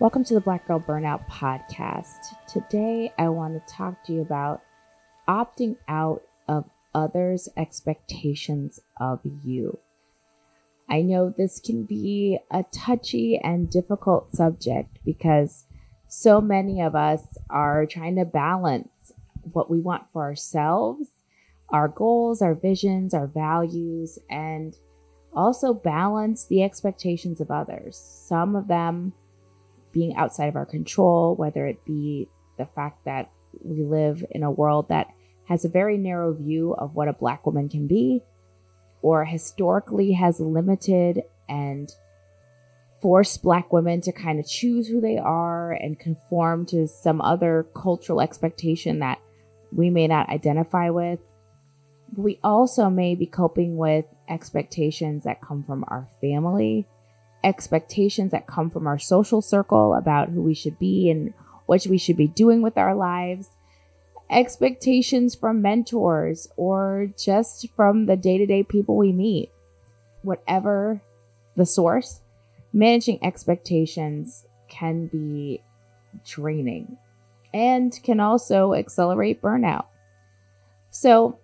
Welcome to the Black Girl Burnout Podcast. Today, I want to talk to you about opting out of others' expectations of you. I know this can be a touchy and difficult subject because so many of us are trying to balance what we want for ourselves, our goals, our visions, our values, and also balance the expectations of others. Some of them being outside of our control, whether it be the fact that we live in a world that has a very narrow view of what a black woman can be, or historically has limited and forced black women to kind of choose who they are and conform to some other cultural expectation that we may not identify with. We also may be coping with expectations that come from our family, expectations that come from our social circle about who we should be and what we should be doing with our lives, expectations from mentors or just from the day to day people we meet. Whatever the source, managing expectations can be draining and can also accelerate burnout. So,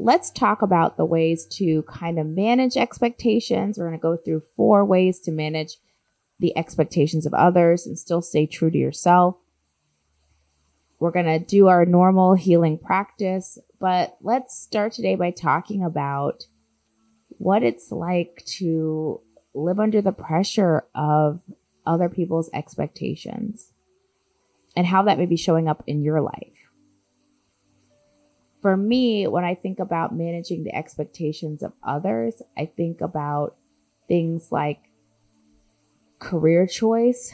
let's talk about the ways to kind of manage expectations. We're going to go through four ways to manage the expectations of others and still stay true to yourself. We're going to do our normal healing practice, but let's start today by talking about what it's like to live under the pressure of other people's expectations and how that may be showing up in your life for me, when I think about managing the expectations of others, I think about things like career choice.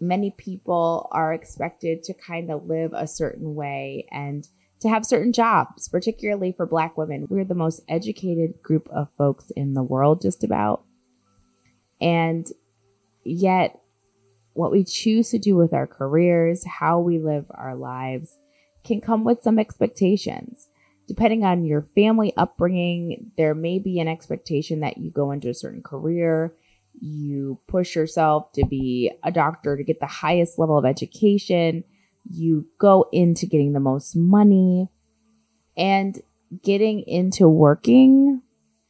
Many people are expected to kind of live a certain way and to have certain jobs, particularly for Black women. We're the most educated group of folks in the world, just about. And yet, what we choose to do with our careers, how we live our lives, can come with some expectations. Depending on your family upbringing, there may be an expectation that you go into a certain career, you push yourself to be a doctor to get the highest level of education, you go into getting the most money, and getting into working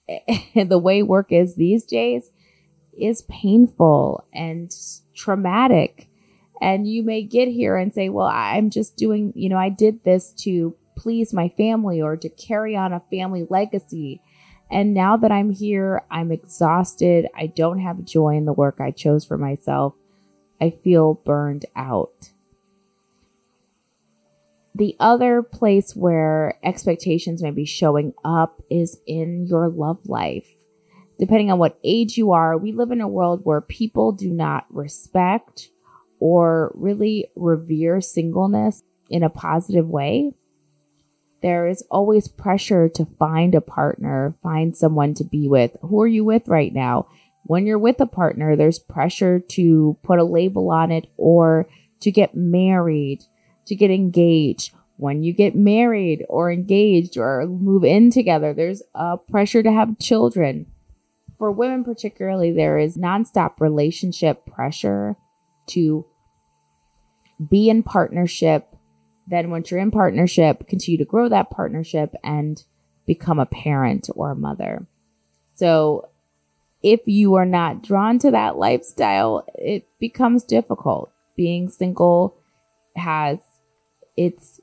the way work is these days is painful and traumatic and you may get here and say, well, I'm just doing, you know, I did this to please my family or to carry on a family legacy. And now that I'm here, I'm exhausted. I don't have joy in the work I chose for myself. I feel burned out. The other place where expectations may be showing up is in your love life. Depending on what age you are, we live in a world where people do not respect or really revere singleness in a positive way, there is always pressure to find a partner, find someone to be with. Who are you with right now? When you're with a partner, there's pressure to put a label on it or to get married, to get engaged. When you get married or engaged or move in together, there's a pressure to have children. For women, particularly, there is nonstop relationship pressure to be in partnership. Then once you're in partnership, continue to grow that partnership and become a parent or a mother. So if you are not drawn to that lifestyle, it becomes difficult. Being single has its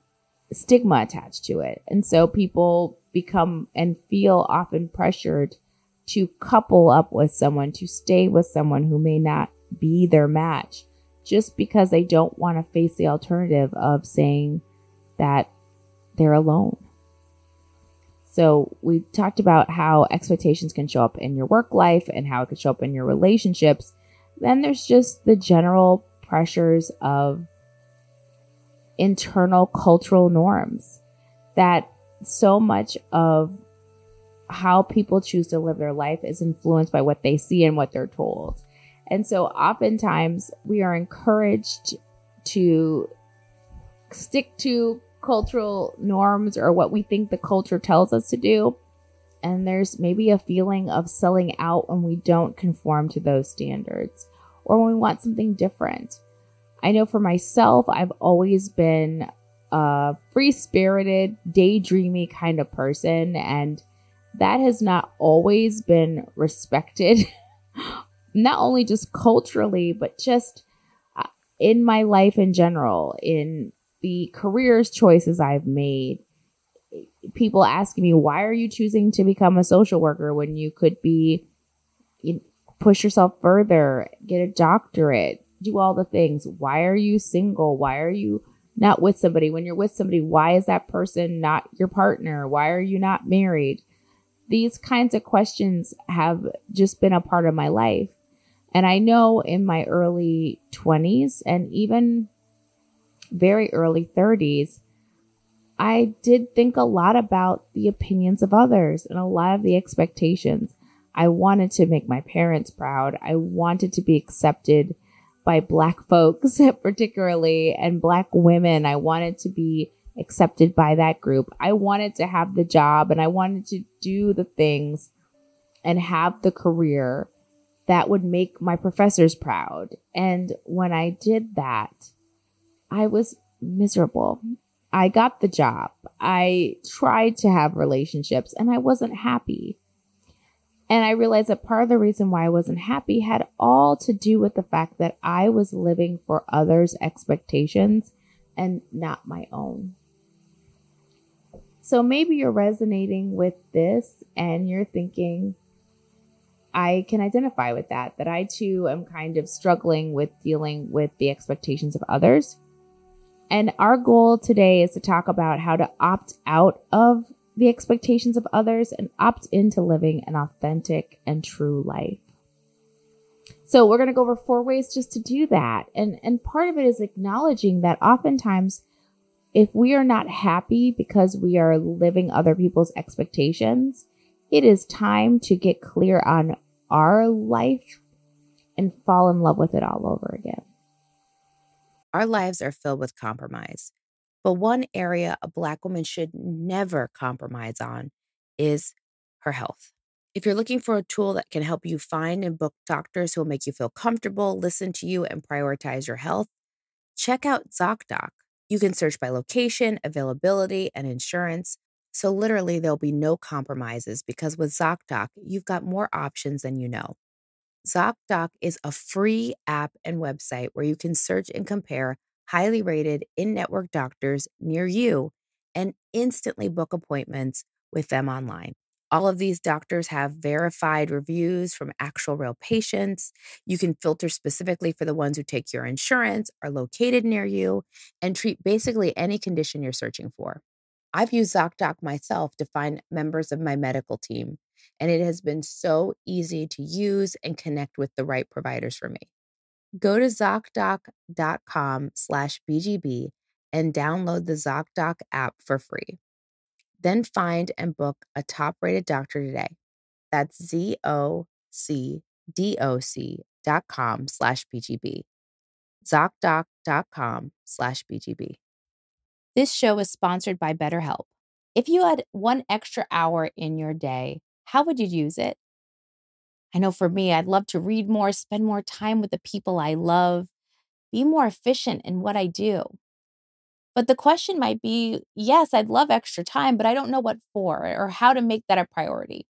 stigma attached to it. And so people become and feel often pressured to couple up with someone, to stay with someone who may not be their match just because they don't want to face the alternative of saying that they're alone. So we talked about how expectations can show up in your work life and how it could show up in your relationships. Then there's just the general pressures of internal cultural norms that so much of how people choose to live their life is influenced by what they see and what they're told. And so oftentimes we are encouraged to stick to cultural norms or what we think the culture tells us to do. And there's maybe a feeling of selling out when we don't conform to those standards. or when we want something different. I know for myself, I've always been a free spirited, daydreamy kind of person, and that has not always been respected, not only just culturally, but just uh, in my life in general, in the careers choices I've made. People asking me, why are you choosing to become a social worker when you could be, you push yourself further, get a doctorate, do all the things? Why are you single? Why are you not with somebody? When you're with somebody, why is that person not your partner? Why are you not married? These kinds of questions have just been a part of my life. And I know in my early 20s and even very early 30s, I did think a lot about the opinions of others and a lot of the expectations. I wanted to make my parents proud. I wanted to be accepted by black folks, particularly, and black women. I wanted to be accepted by that group. I wanted to have the job and I wanted to do the things and have the career that would make my professors proud. And when I did that, I was miserable. I got the job. I tried to have relationships and I wasn't happy. And I realized that part of the reason why I wasn't happy had all to do with the fact that I was living for others' expectations and not my own. So maybe you're resonating with this and you're thinking, I can identify with that, that I too am kind of struggling with dealing with the expectations of others. And our goal today is to talk about how to opt out of the expectations of others and opt into living an authentic and true life. So we're going to go over four ways just to do that. And, and part of it is acknowledging that oftentimes if we are not happy because we are living other people's expectations, it is time to get clear on our life and fall in love with it all over again. Our lives are filled with compromise. But one area a Black woman should never compromise on is her health. If you're looking for a tool that can help you find and book doctors who will make you feel comfortable, listen to you, and prioritize your health, check out ZocDoc. You can search by location, availability, and insurance. So, literally, there'll be no compromises because with ZocDoc, you've got more options than you know. ZocDoc is a free app and website where you can search and compare highly rated in network doctors near you and instantly book appointments with them online. All of these doctors have verified reviews from actual real patients. You can filter specifically for the ones who take your insurance, are located near you, and treat basically any condition you're searching for. I've used ZocDoc myself to find members of my medical team, and it has been so easy to use and connect with the right providers for me. Go to ZocDoc.com slash BGB and download the ZocDoc app for free. Then find and book a top rated doctor today. That's Z-O-C-D-O-C dot com slash BGB. ZocDoc.com slash BGB. This show is sponsored by BetterHelp. If you had one extra hour in your day, how would you use it? I know for me, I'd love to read more, spend more time with the people I love, be more efficient in what I do. But the question might be yes, I'd love extra time, but I don't know what for or how to make that a priority.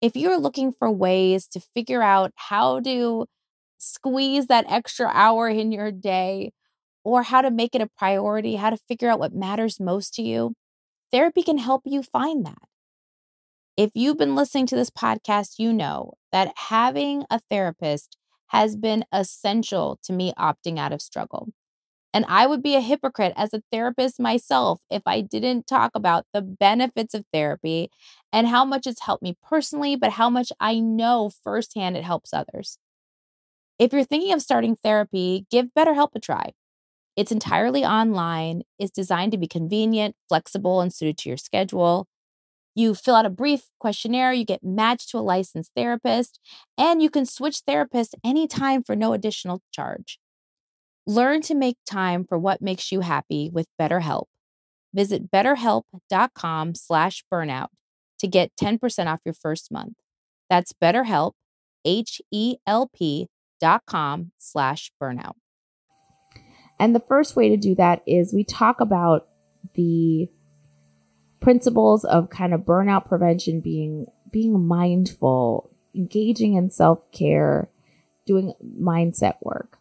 If you're looking for ways to figure out how to squeeze that extra hour in your day or how to make it a priority, how to figure out what matters most to you, therapy can help you find that. If you've been listening to this podcast, you know that having a therapist has been essential to me opting out of struggle. And I would be a hypocrite as a therapist myself if I didn't talk about the benefits of therapy and how much it's helped me personally, but how much I know firsthand it helps others. If you're thinking of starting therapy, give BetterHelp a try. It's entirely online, it's designed to be convenient, flexible, and suited to your schedule. You fill out a brief questionnaire, you get matched to a licensed therapist, and you can switch therapists anytime for no additional charge. Learn to make time for what makes you happy with BetterHelp. Visit betterhelp.com slash burnout to get 10% off your first month. That's betterhelp, H-E-L-P dot com slash burnout. And the first way to do that is we talk about the principles of kind of burnout prevention being being mindful, engaging in self-care, doing mindset work.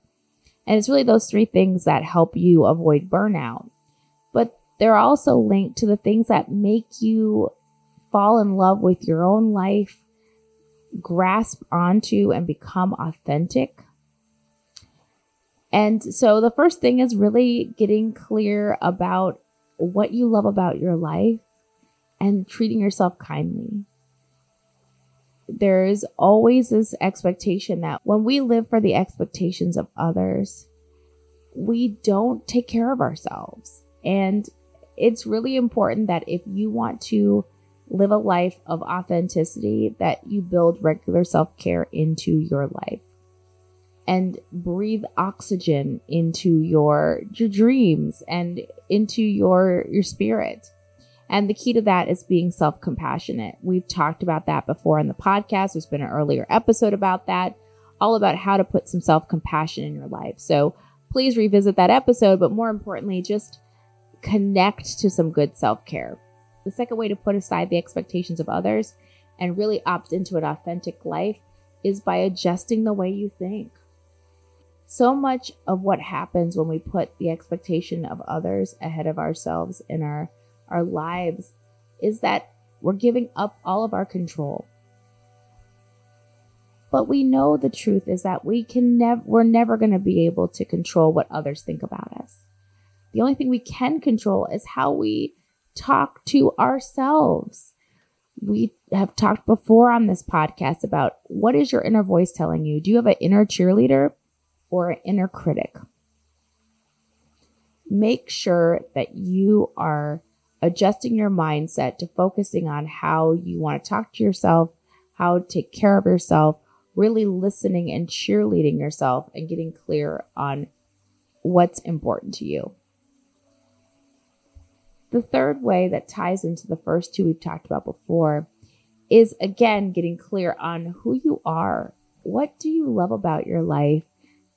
And it's really those three things that help you avoid burnout. But they're also linked to the things that make you fall in love with your own life, grasp onto and become authentic. And so the first thing is really getting clear about what you love about your life and treating yourself kindly. There's always this expectation that when we live for the expectations of others, we don't take care of ourselves. And it's really important that if you want to live a life of authenticity, that you build regular self care into your life and breathe oxygen into your your dreams and into your your spirit. And the key to that is being self compassionate. We've talked about that before in the podcast. There's been an earlier episode about that, all about how to put some self compassion in your life. So please revisit that episode, but more importantly, just connect to some good self care. The second way to put aside the expectations of others and really opt into an authentic life is by adjusting the way you think. So much of what happens when we put the expectation of others ahead of ourselves in our, our lives is that we're giving up all of our control. But we know the truth is that we can never we're never going to be able to control what others think about us. The only thing we can control is how we talk to ourselves. We have talked before on this podcast about what is your inner voice telling you? Do you have an inner cheerleader or an inner critic? Make sure that you are adjusting your mindset to focusing on how you want to talk to yourself, how to take care of yourself, really listening and cheerleading yourself and getting clear on what's important to you. The third way that ties into the first two we've talked about before is again getting clear on who you are. What do you love about your life?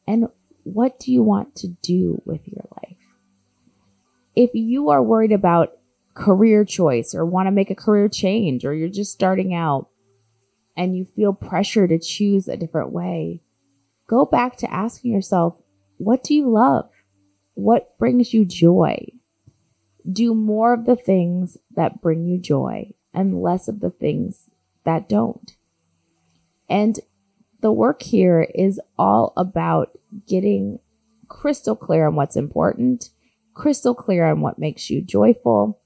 And what do you want to do with your life? If you are worried about career choice or want to make a career change or you're just starting out and you feel pressure to choose a different way, go back to asking yourself, what do you love? What brings you joy? do more of the things that bring you joy and less of the things that don't. And the work here is all about getting crystal clear on what's important, crystal clear on what makes you joyful,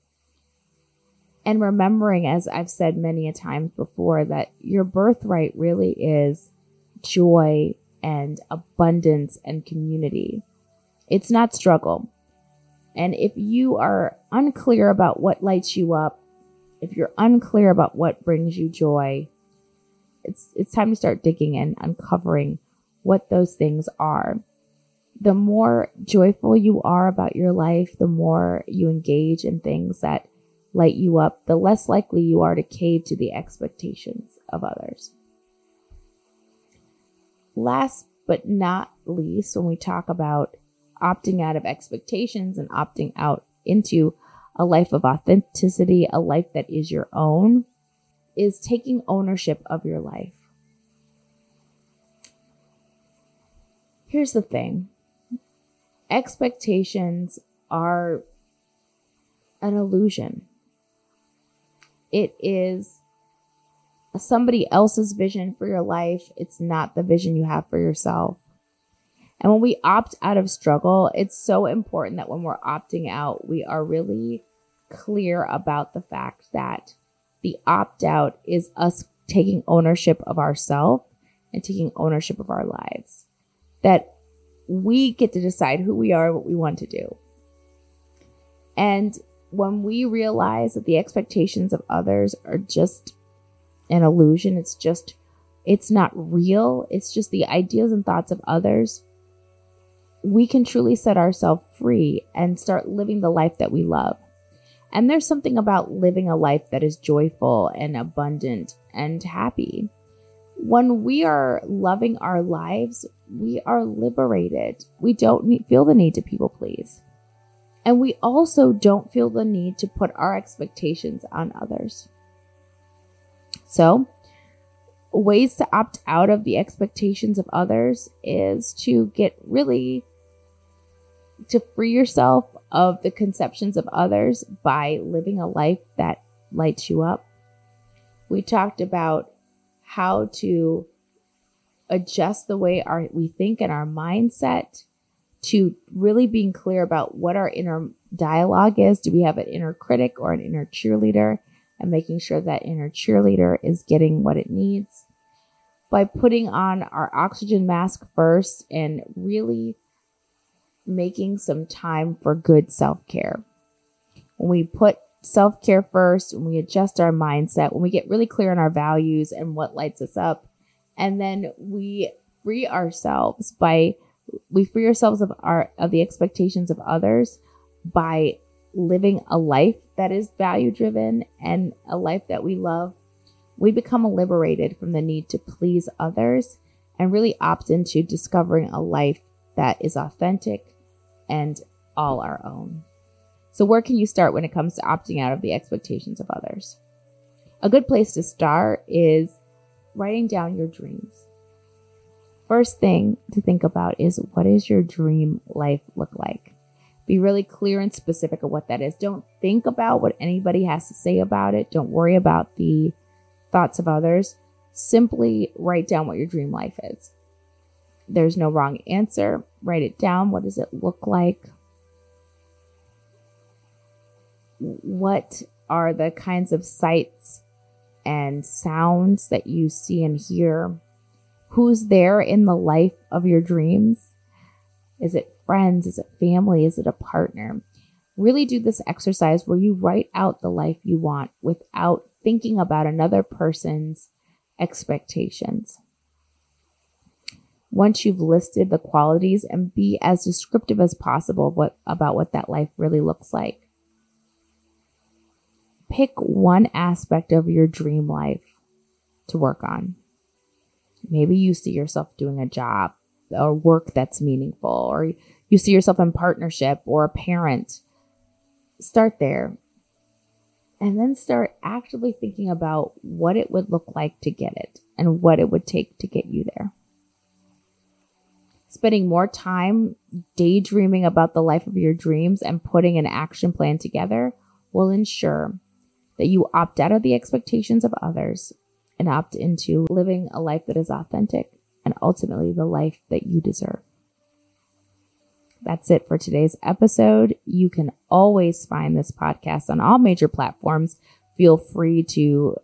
and remembering, as I've said many a times before, that your birthright really is joy and abundance and community. It's not struggle. And if you are unclear about what lights you up, if you're unclear about what brings you joy, it's it's time to start digging and uncovering what those things are. The more joyful you are about your life, the more you engage in things that light you up, the less likely you are to cave to the expectations of others. Last but not least, when we talk about opting out of expectations and opting out into a life of authenticity, a life that is your own, is taking ownership of your life. Here's the thing expectations are an illusion. It is somebody else's vision for your life. It's not the vision you have for yourself. And when we opt out of struggle, it's so important that when we're opting out, we are really clear about the fact that the opt out is us taking ownership of ourselves and taking ownership of our lives. That we get to decide who we are, what we want to do. And when we realize that the expectations of others are just an illusion, it's just, it's not real, it's just the ideas and thoughts of others we can truly set ourselves free and start living the life that we love. And there's something about living a life that is joyful and abundant and happy. When we are loving our lives, we are liberated. We don't need, feel the need to people please. And we also don't feel the need to put our expectations on others. So, ways to opt out of the expectations of others is to get really to free yourself of the conceptions of others by living a life that lights you up. We talked about how to adjust the way our we think and our mindset to really being clear about what our inner dialogue is. Do we have an inner critic or an inner cheerleader? And making sure that inner cheerleader is getting what it needs by putting on our oxygen mask first and really making some time for good self care. When we put self care first, when we adjust our mindset, when we get really clear on our values and what lights us up, and then we free ourselves by we free ourselves of our of the expectations of others by living a life that is value driven and a life that we love we become liberated from the need to please others and really opt into discovering a life that is authentic and all our own. So, where can you start when it comes to opting out of the expectations of others? A good place to start is writing down your dreams. First thing to think about is what does your dream life look like? Be really clear and specific of what that is. Don't think about what anybody has to say about it. Don't worry about the thoughts of others. Simply write down what your dream life is. There's no wrong answer. Write it down. What does it look like? What are the kinds of sights and sounds that you see and hear? Who's there in the life of your dreams? Is it friends? Is it family? Is it a partner? Really do this exercise where you write out the life you want without thinking about another person's expectations once you've listed the qualities and be as descriptive as possible what, about what that life really looks like. Pick one aspect of your dream life to work on. Maybe you see yourself doing a job or work that's meaningful, or you see yourself in partnership or a parent. Start there. And then start actively thinking about what it would look like to get it and what it would take to get you there spending more time daydreaming about the life of your dreams and putting an action plan together will ensure that you opt out of the expectations of others and opt into living a life that is authentic and ultimately the life that you deserve. That's it for today's episode. You can always find this podcast on all major platforms. Feel free to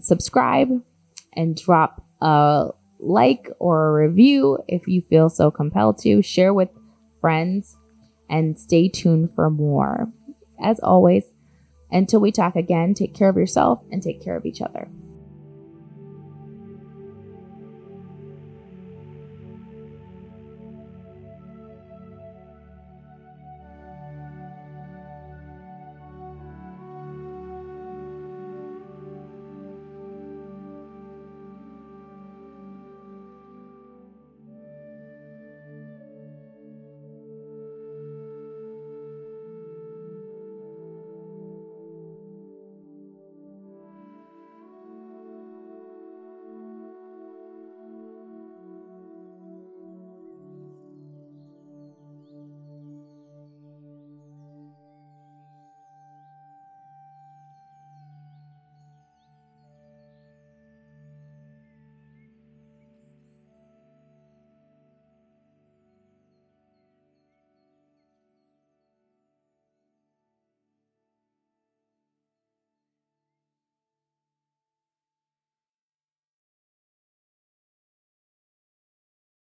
subscribe and drop a like or a review if you feel so compelled to. Share with friends and stay tuned for more. As always, until we talk again, take care of yourself and take care of each other.